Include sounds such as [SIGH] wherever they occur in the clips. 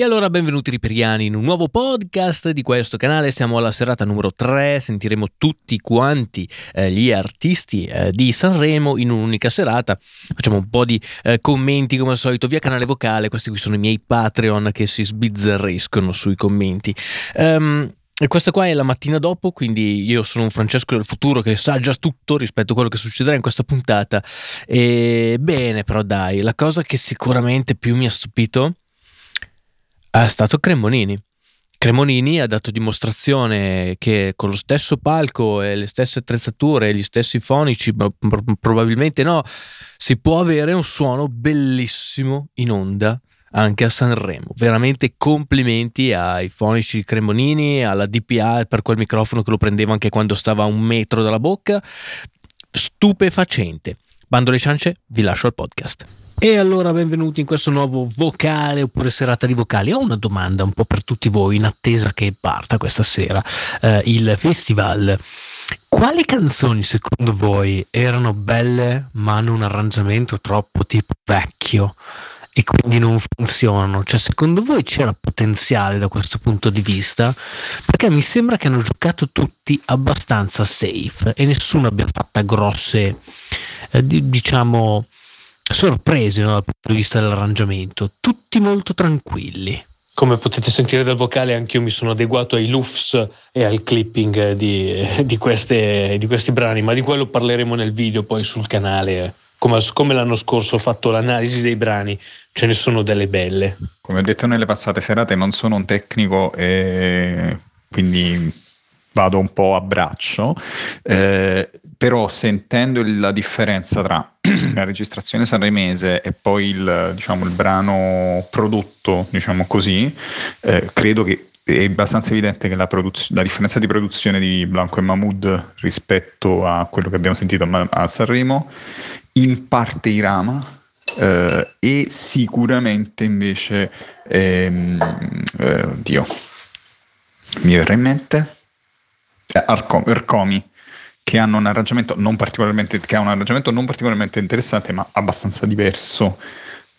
E allora benvenuti riperiani in un nuovo podcast di questo canale, siamo alla serata numero 3, sentiremo tutti quanti eh, gli artisti eh, di Sanremo in un'unica serata, facciamo un po' di eh, commenti come al solito via canale vocale, questi qui sono i miei Patreon che si sbizzarriscono sui commenti. Um, e questa qua è la mattina dopo, quindi io sono un Francesco del futuro che sa già tutto rispetto a quello che succederà in questa puntata. E bene, però dai, la cosa che sicuramente più mi ha stupito è stato Cremonini. Cremonini ha dato dimostrazione che con lo stesso palco e le stesse attrezzature e gli stessi fonici, probabilmente no, si può avere un suono bellissimo in onda anche a Sanremo. Veramente complimenti ai fonici Cremonini, alla DPA per quel microfono che lo prendeva anche quando stava a un metro dalla bocca. Stupefacente. Bando le ciance, vi lascio al podcast. E allora benvenuti in questo nuovo vocale oppure serata di vocali. Ho una domanda un po' per tutti voi in attesa che parta questa sera eh, il festival. Quali canzoni secondo voi erano belle ma hanno un arrangiamento troppo tipo vecchio e quindi non funzionano? Cioè secondo voi c'era potenziale da questo punto di vista? Perché mi sembra che hanno giocato tutti abbastanza safe e nessuno abbia fatto grosse, eh, diciamo sorpresi no, dal punto di vista dell'arrangiamento, tutti molto tranquilli. Come potete sentire dal vocale, anche io mi sono adeguato ai loofs e al clipping di, di, queste, di questi brani, ma di quello parleremo nel video poi sul canale. Come, come, l'anno scorso ho fatto l'analisi dei brani, ce ne sono delle belle. Come ho detto nelle passate serate, non sono un tecnico e quindi vado un po' a braccio, eh, però sentendo la differenza tra [CLEARS THROAT] la registrazione sanremese e poi il, diciamo, il brano prodotto, diciamo così, eh, credo che è abbastanza evidente che la, produz- la, differenza di produzione di Blanco e Mahmood rispetto a quello che abbiamo sentito a, a Sanremo in parte irama eh, e sicuramente invece ehm, eh, Dio mi verrà in mente eh, Arcomi che hanno un arrangiamento non particolarmente, che ha un arrangiamento non particolarmente interessante, ma abbastanza diverso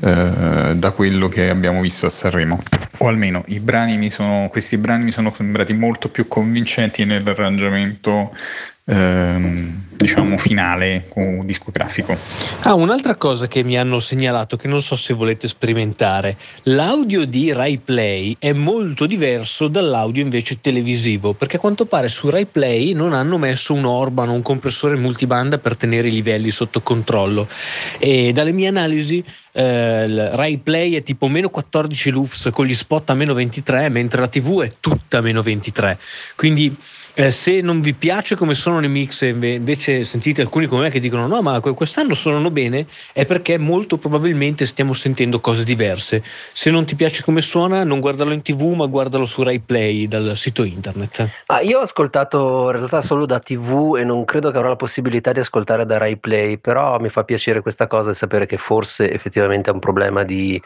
eh, da quello che abbiamo visto a Sanremo. O almeno brani sono, questi brani mi sono sembrati molto più convincenti nell'arrangiamento ehm, diciamo finale discografico. Ah, un'altra cosa che mi hanno segnalato che non so se volete sperimentare, l'audio di Rai Play è molto diverso dall'audio invece televisivo, perché a quanto pare su Rai Play non hanno messo un Orban o un compressore multibanda per tenere i livelli sotto controllo e dalle mie analisi eh, Rai Play è tipo meno 14 lufs con gli spot a meno 23, mentre la TV è tutta meno 23. Quindi eh, se non vi piace come suonano i mix e invece sentite alcuni come me che dicono no ma quest'anno suonano bene è perché molto probabilmente stiamo sentendo cose diverse. Se non ti piace come suona non guardarlo in tv ma guardalo su Rai Play dal sito internet. Ah, io ho ascoltato in realtà solo da tv e non credo che avrò la possibilità di ascoltare da Rai Play però mi fa piacere questa cosa e sapere che forse effettivamente è un problema di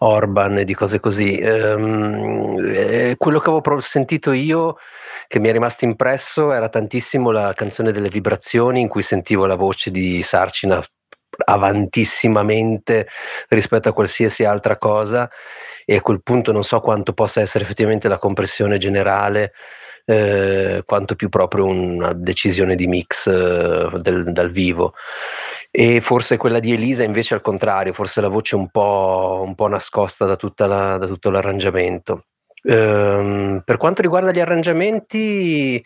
Orban e di cose così. Ehm, eh, quello che avevo sentito io che mi è rimasto impresso era tantissimo la canzone delle vibrazioni in cui sentivo la voce di Sarcina avantissimamente rispetto a qualsiasi altra cosa e a quel punto non so quanto possa essere effettivamente la compressione generale eh, quanto più proprio una decisione di mix eh, del, dal vivo. E forse quella di Elisa invece al contrario forse la voce un po', un po nascosta da, la, da tutto l'arrangiamento Ehm, per quanto riguarda gli arrangiamenti,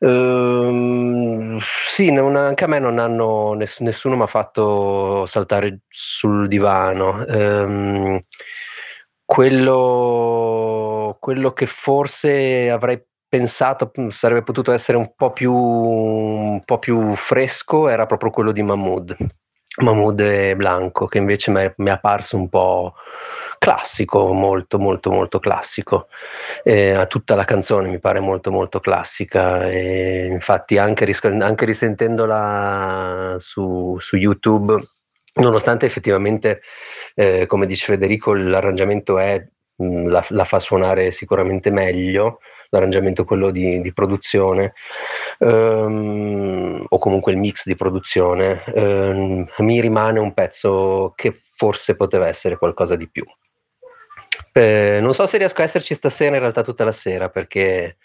ehm, sì, non, anche a me non hanno, ness- nessuno mi ha fatto saltare sul divano. Ehm, quello, quello che forse avrei pensato sarebbe potuto essere un po' più, un po' più fresco era proprio quello di Mahmood. Mahmood Blanco, che invece mi è apparso un po' classico, molto molto molto classico. Eh, tutta la canzone mi pare molto molto classica e infatti anche, ris- anche risentendola su, su, YouTube, nonostante effettivamente, eh, come dice Federico, l'arrangiamento è, la, la fa suonare sicuramente meglio, l'arrangiamento quello di, di produzione um, o comunque il mix di produzione, um, mi rimane un pezzo che forse poteva essere qualcosa di più. Eh, non so se riesco a esserci stasera in realtà tutta la sera perché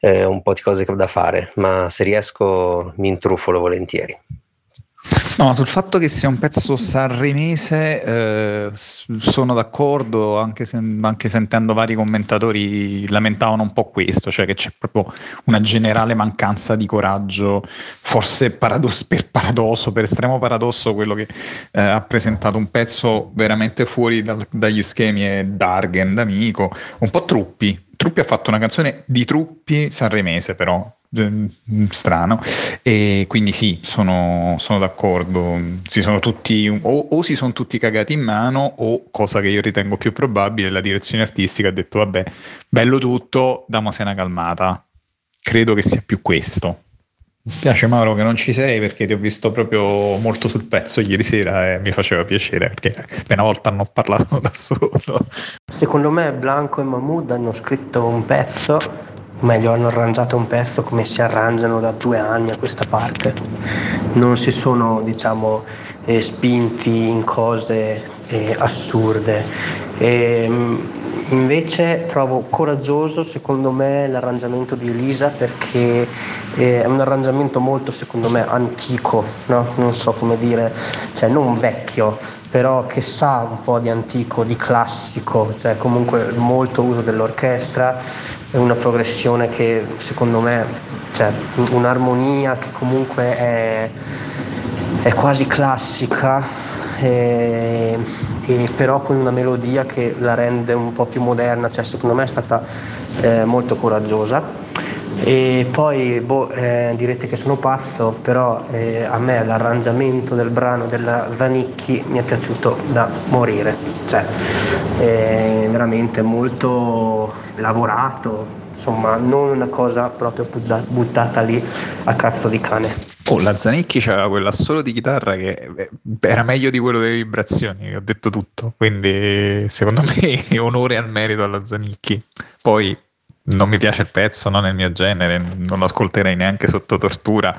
eh, ho un po' di cose da fare, ma se riesco mi intrufolo volentieri. No, sul fatto che sia un pezzo sanremese eh, sono d'accordo, anche, se, anche, sentendo vari commentatori lamentavano un po' questo, cioè che c'è proprio una generale mancanza di coraggio, forse paradosso, per paradosso, per estremo paradosso, quello che eh, ha presentato un pezzo veramente fuori dal, dagli schemi è Dargen, d'amico, un po' truppi. Truppi ha fatto una canzone di Truppi sanremese però, strano. E quindi sì sono, sono d'accordo. Si sono tutti o, o, si sono tutti cagati in mano o cosa che io ritengo più probabile la direzione artistica ha detto vabbè bello tutto damose una calmata. Credo che sia più questo. Mi spiace Mauro che non ci sei perché ti ho visto proprio molto sul pezzo ieri sera e mi faceva piacere perché per una volta hanno parlato [LAUGHS] da solo. Secondo me Blanco e Mahmood hanno scritto un pezzo meglio hanno arrangiato un pezzo come si arrangiano da due anni a questa parte. Non si sono, diciamo, eh, spinti in cose eh, assurde. E, ehm, invece trovo coraggioso secondo me l'arrangiamento di Elisa perché eh, è un arrangiamento molto secondo me antico, no? non so come dire, cioè non vecchio, però che sa un po' di antico, di classico, cioè comunque molto uso dell'orchestra è una progressione che secondo me, cioè un'armonia che comunque è, è quasi classica, e, e però con una melodia che la rende un po' più moderna, cioè secondo me è stata eh, molto coraggiosa e poi boh, eh, direte che sono pazzo, però eh, a me l'arrangiamento del brano della Vanicchi mi è piaciuto da morire, cioè è veramente molto lavorato, insomma non una cosa proprio buttata lì a cazzo di cane. Oh, la Zanicchi c'era quella solo di chitarra che eh, era meglio di quello delle vibrazioni, ho detto tutto, quindi secondo me [LAUGHS] onore al merito alla Zanicchi. Poi non mi piace il pezzo, non è il mio genere, non lo ascolterei neanche sotto tortura.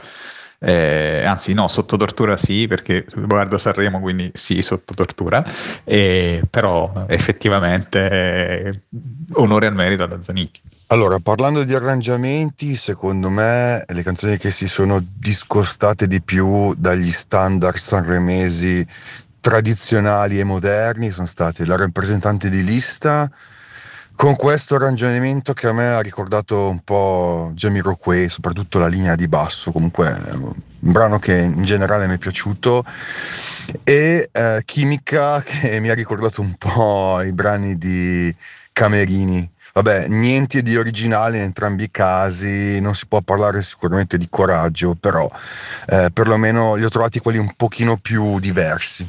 Eh, anzi, no, sotto tortura sì, perché guardo Sanremo, quindi sì, sotto tortura. Eh, però effettivamente eh, onore al merito ad Zanicchi. Allora, parlando di arrangiamenti, secondo me le canzoni che si sono discostate di più dagli standard sanremesi tradizionali e moderni sono state la rappresentante di lista con questo arrangiamento che a me ha ricordato un po' Jamiroquai, soprattutto la linea di basso, comunque un brano che in generale mi è piaciuto, e eh, Chimica che mi ha ricordato un po' i brani di Camerini. Vabbè, niente di originale in entrambi i casi, non si può parlare sicuramente di coraggio, però eh, perlomeno li ho trovati quelli un pochino più diversi.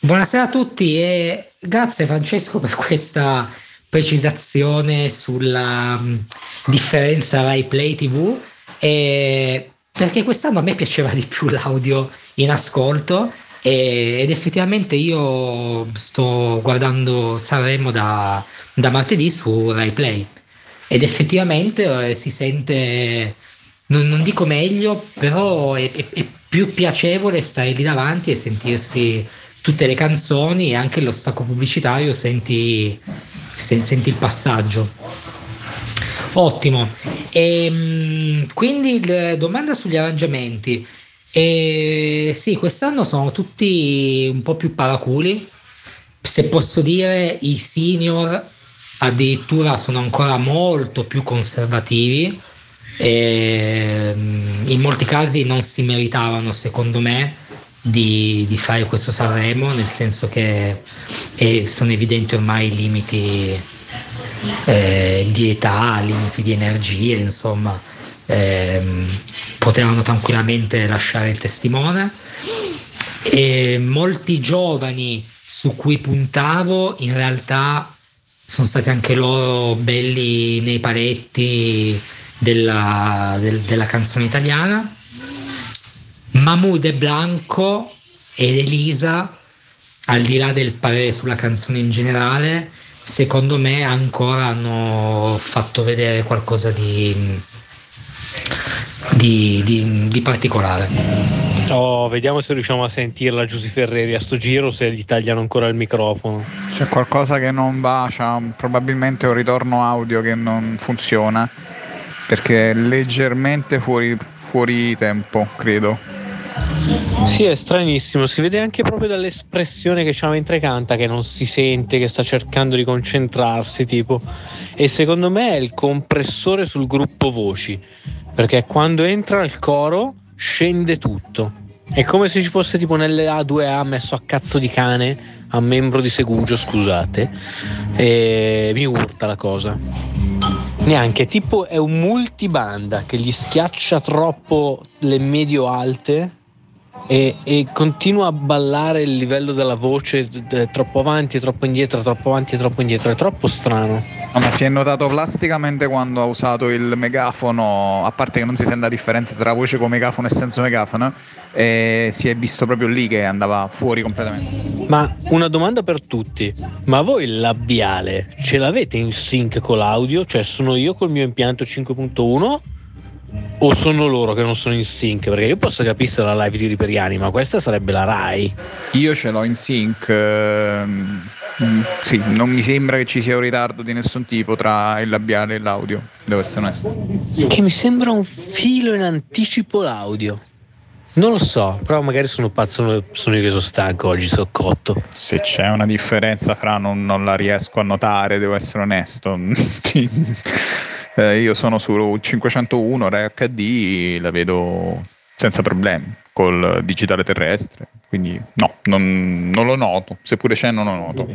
Buonasera a tutti e grazie Francesco per questa precisazione sulla um, differenza Rai Play TV e perché quest'anno a me piaceva di più l'audio in ascolto e, ed effettivamente io sto guardando Sanremo da, da martedì su Rai Play ed effettivamente eh, si sente non, non, dico meglio però è, è, è più piacevole stare lì davanti e sentirsi tutte le canzoni e anche lo stacco pubblicitario senti, senti il passaggio. Ottimo. E, ehm, quindi domanda sugli arrangiamenti. E, sì, quest'anno sono tutti un po' più paraculi. Se posso dire, i senior addirittura sono ancora molto più conservativi. E, ehm, in molti casi non si meritavano, secondo me, di, di, fare questo Sanremo, nel senso che eh, sono evidenti ormai i limiti eh, di età, limiti di energie, insomma, eh, potevano tranquillamente lasciare il testimone. E molti giovani su cui puntavo in realtà sono stati anche loro belli nei paletti della, del, della canzone italiana Mahmoud e Blanco ed Elisa, al di là del parere sulla canzone in generale, secondo me ancora hanno fatto vedere qualcosa di, di, di, di particolare. Oh, vediamo se riusciamo a sentirla Giusy Ferreri a sto giro, se gli tagliano ancora il microfono. C'è qualcosa che non va, c'è probabilmente un ritorno audio che non funziona, perché è leggermente fuori, fuori tempo, credo. Sì, è stranissimo, si vede anche proprio dall'espressione che c'ha mentre canta che non si sente, che sta cercando di concentrarsi, tipo. E secondo me è il compressore sul gruppo voci, perché quando entra il coro scende tutto. È come se ci fosse tipo nelle A2A messo a cazzo di cane a membro di Segugio, scusate. E mi urta la cosa. Neanche, tipo è un multibanda che gli schiaccia troppo le medio alte e, e, continua a ballare il livello della voce troppo avanti, troppo indietro, troppo avanti, troppo indietro. È troppo strano. No, ma si è notato plasticamente quando ha usato il megafono, a parte che non si sente la differenza tra voce con megafono e senza megafono, e si è visto proprio lì che andava fuori completamente. Ma una domanda per tutti, ma voi il labiale ce l'avete in sync con l'audio? Cioè sono io col mio impianto 5.1 o sono loro che non sono in sync? Perché io posso capire la live di Riperiani, ma questa sarebbe la Rai. Io ce l'ho in sync. Ehm, sì, non mi sembra che ci sia un ritardo di nessun tipo tra il labiale e l'audio, devo essere onesto. Che mi sembra un filo in anticipo l'audio. Non lo so, però magari sono pazzo, sono io che sono stanco oggi, sono cotto. Se c'è una differenza fra non, non la riesco a notare, devo essere onesto. [LAUGHS] Eh, io sono su 501 Rai HD, la vedo senza problemi col digitale terrestre, quindi no, non, non lo noto, seppure c'è non lo noto.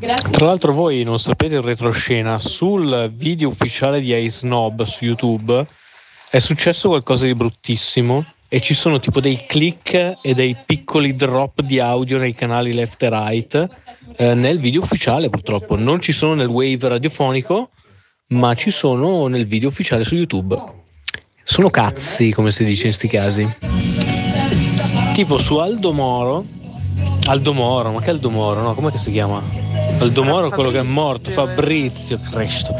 Grazie. Tra l'altro voi non sapete in retroscena, sul video ufficiale di iSnob su YouTube è successo qualcosa di bruttissimo e ci sono tipo dei click e dei piccoli drop di audio nei canali left e right eh, nel video ufficiale purtroppo, non ci sono nel wave radiofonico ma ci sono nel video ufficiale su YouTube. Sono cazzi, come si dice in sti casi. Tipo su Aldo Moro, Aldo Moro, ma che Aldo Moro? No, come si chiama? Aldo Moro, quello che è morto, Fabrizio, Cristo.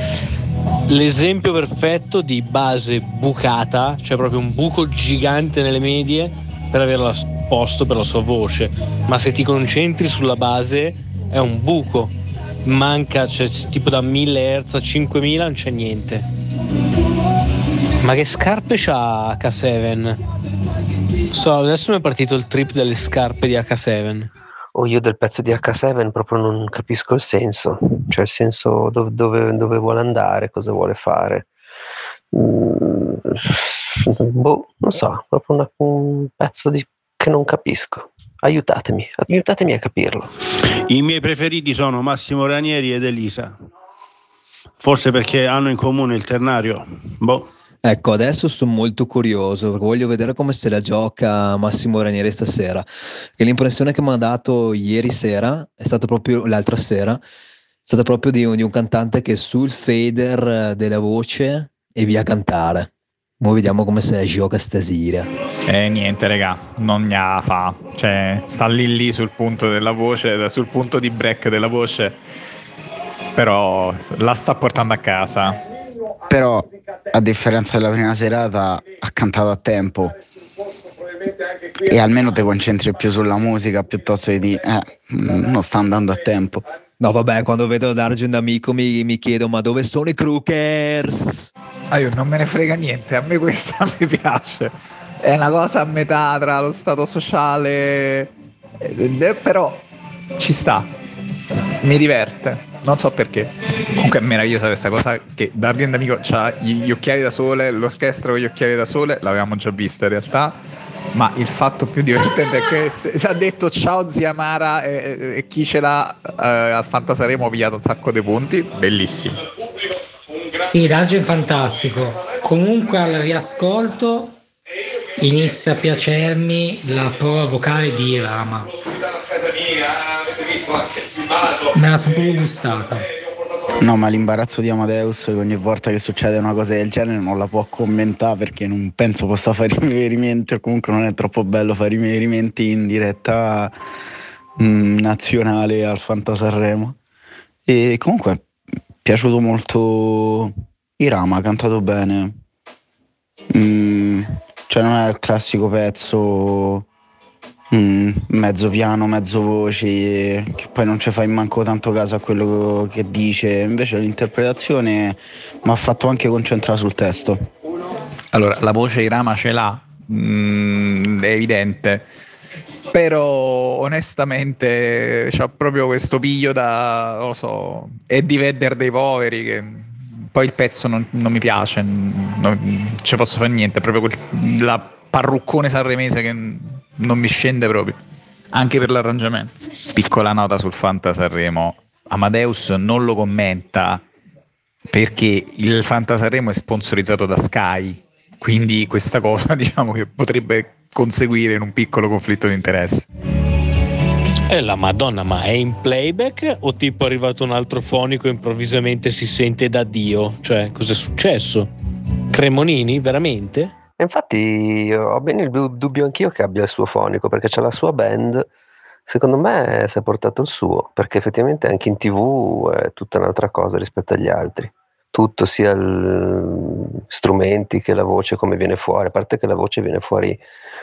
L'esempio perfetto di base bucata, cioè proprio un buco gigante nelle medie per averla posto per la sua voce. Ma se ti concentri sulla base è un buco manca, cioè tipo da 1000 Hz a 5000 non c'è niente. Ma che scarpe c'ha H7? So, adesso mi è partito il trip delle scarpe di H7. Oh, io del pezzo di H7 proprio non capisco il senso, cioè il senso dove, dove, dove vuole andare, cosa vuole fare. Mm, boh, non so, proprio una, un pezzo di, che non capisco. Aiutatemi, aiutatemi a capirlo. I miei preferiti sono Massimo Ranieri ed Elisa. Forse perché hanno in comune il ternario. Boh. Ecco, adesso sono molto curioso perché voglio vedere come se la gioca Massimo Ranieri stasera. Che l'impressione che mi ha dato ieri sera è stata proprio l'altra sera, è stata proprio di un, di un cantante che sul fader della voce e via cantare. Ora vediamo come si gioca stasera. Eh niente, raga, non ne fa. Cioè, sta lì lì sul punto della voce, sul punto di break della voce. Però la sta portando a casa. Però, a differenza della prima serata, ha cantato a tempo. E almeno ti concentri più sulla musica piuttosto che di eh, non sta andando a tempo. No, vabbè, quando vedo D'Argent Amico mi, mi, chiedo ma dove sono i Crookers? Ah, io non me ne frega niente, a me questa [LAUGHS] mi piace. È una cosa a metà tra lo stato sociale, eh, però ci sta, mi diverte. Non so perché. Comunque è meravigliosa questa cosa che D'Argent Amico ha gli occhiali da sole, l'orchestra con gli occhiali da sole, l'avevamo già vista in realtà ma il fatto più divertente è che si è detto ciao zia Mara e, e chi ce l'ha eh, al Fantasaremo ha pigliato un sacco di punti, bellissimo. Sì, Raggio è fantastico. Comunque al riascolto inizia a piacermi la prova vocale di Rama. Me la sono proprio gustata. No, ma l'imbarazzo di Amadeus ogni volta che succede una cosa del genere non la può commentare perché non penso possa fare riferimenti o comunque non è troppo bello fare riferimenti in diretta mh, mm, nazionale al Fantasarremo. E comunque è piaciuto molto Irama, ha cantato bene. Mm, cioè non è il classico pezzo mm, mezzo piano, mezzo voce, che poi non ci fai manco tanto caso a quello che dice, invece l'interpretazione mi ha fatto anche concentrare sul testo. Allora, la voce di Rama ce l'ha, mm, è evidente, però onestamente c'ha proprio questo piglio da, non lo so, Eddie Vedder dei poveri che poi il pezzo non, non mi piace, non ci posso fare niente, è proprio quel, la parruccone sanremese che non mi scende proprio, anche per l'arrangiamento. Piccola nota sul Fanta Sanremo, Amadeus non lo commenta perché il Fanta Sanremo è sponsorizzato da Sky, quindi questa cosa [LAUGHS] diciamo che potrebbe conseguire in un piccolo conflitto di interesse. E la Madonna, ma è in playback o tipo è arrivato un altro fonico e improvvisamente si sente da Dio? Cioè, cos'è successo? Cremonini, veramente? Infatti ho bene il dubbio anch'io che abbia il suo fonico, perché c'è la sua band. Secondo me si è portato il suo, perché effettivamente anche in tv è tutta un'altra cosa rispetto agli altri. Tutto, sia gli strumenti che la voce, come viene fuori. A parte che la voce viene fuori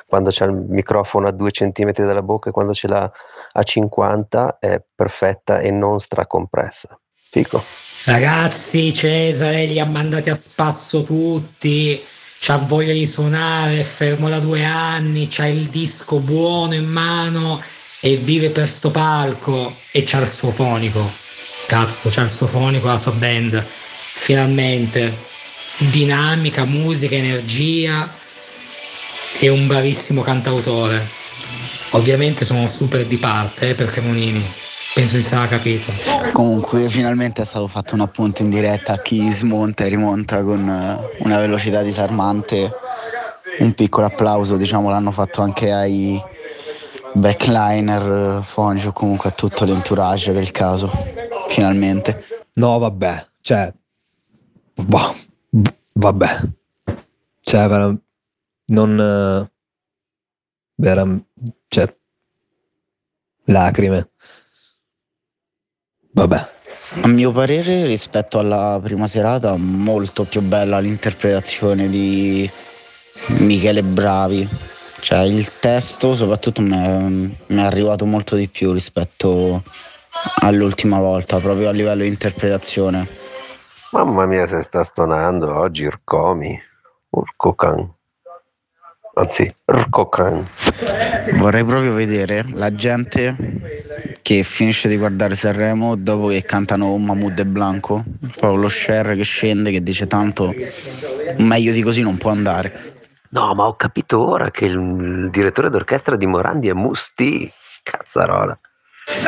quando c'è il microfono a due centimetri dalla bocca e quando ce l'ha a 50 è perfetta e non stracompressa. Fico. Ragazzi, Cesare li ha mandati a spasso tutti c'ha voglia di suonare, è fermo da due anni, c'ha il disco buono in mano e vive per sto palco e c'ha il suo fonico. Cazzo, c'ha il suo fonico, la sua band. Finalmente. Dinamica, musica, energia e un bravissimo cantautore. Ovviamente sono super di parte eh, per Cremonini Penso si sarà capito. Comunque, finalmente è stato fatto un appunto in diretta a chi smonta e rimonta con eh, una velocità disarmante. Un piccolo applauso, diciamo, l'hanno fatto anche ai backliner fonici o comunque a tutto l'entourage del caso. Finalmente. No, vabbè, cioè, boh, vabbè, cioè, vera, non, eh, vera, cioè, lacrime. Vabbè. A mio parere, rispetto alla prima serata, molto più bella l'interpretazione di Michele Bravi. Cioè, il testo soprattutto mi è, mi è arrivato molto di più rispetto all'ultima volta, proprio a livello di interpretazione. Mamma mia, se sta stonando oggi Urcomi, Urcocan. Anzi, Urcocan. Vorrei proprio vedere la gente che finisce di guardare Sanremo dopo che cantano Mahmoud e Blanco, proprio lo share che scende che dice tanto meglio di così non può andare. No, ma ho capito ora che il direttore d'orchestra di Morandi è Musti, cazzarola.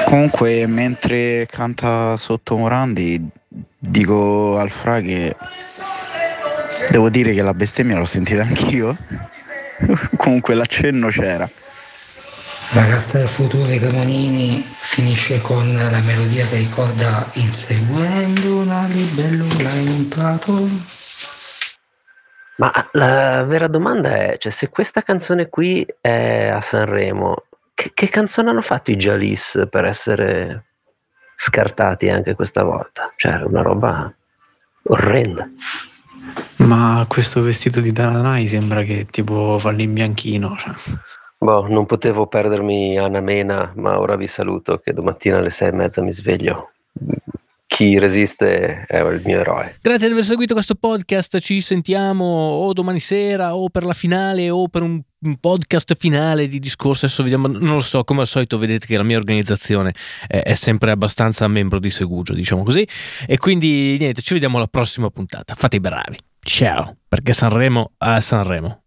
Comunque, mentre canta sotto Morandi, dico al Fra che devo dire che la bestemmia l'ho sentita anch'io. [LAUGHS] Comunque l'accenno c'era. Ragazza del futuro di Cremonini finisce con la melodia che ricorda Inseguendo una libellula in un prato. Ma la vera domanda è, cioè, se questa canzone qui è a Sanremo, che, che canzone hanno fatto i Jalis per essere scartati anche questa volta? Cioè, una roba orrenda. Ma questo vestito di Dananai sembra che tipo fa l'imbianchino. Cioè. Boh, non potevo perdermi Anna Mena, ma ora vi saluto che domattina alle sei e mezza mi sveglio. Chi resiste è il mio eroe. Grazie di aver seguito questo podcast. Ci sentiamo o domani sera o per la finale o per un podcast finale di discorso. Adesso vediamo, non lo so, come al solito vedete che la mia organizzazione è, è sempre abbastanza membro di Segugio, diciamo così. E quindi niente, ci vediamo alla prossima puntata. Fate i bravi. Ciao, perché Sanremo a Sanremo.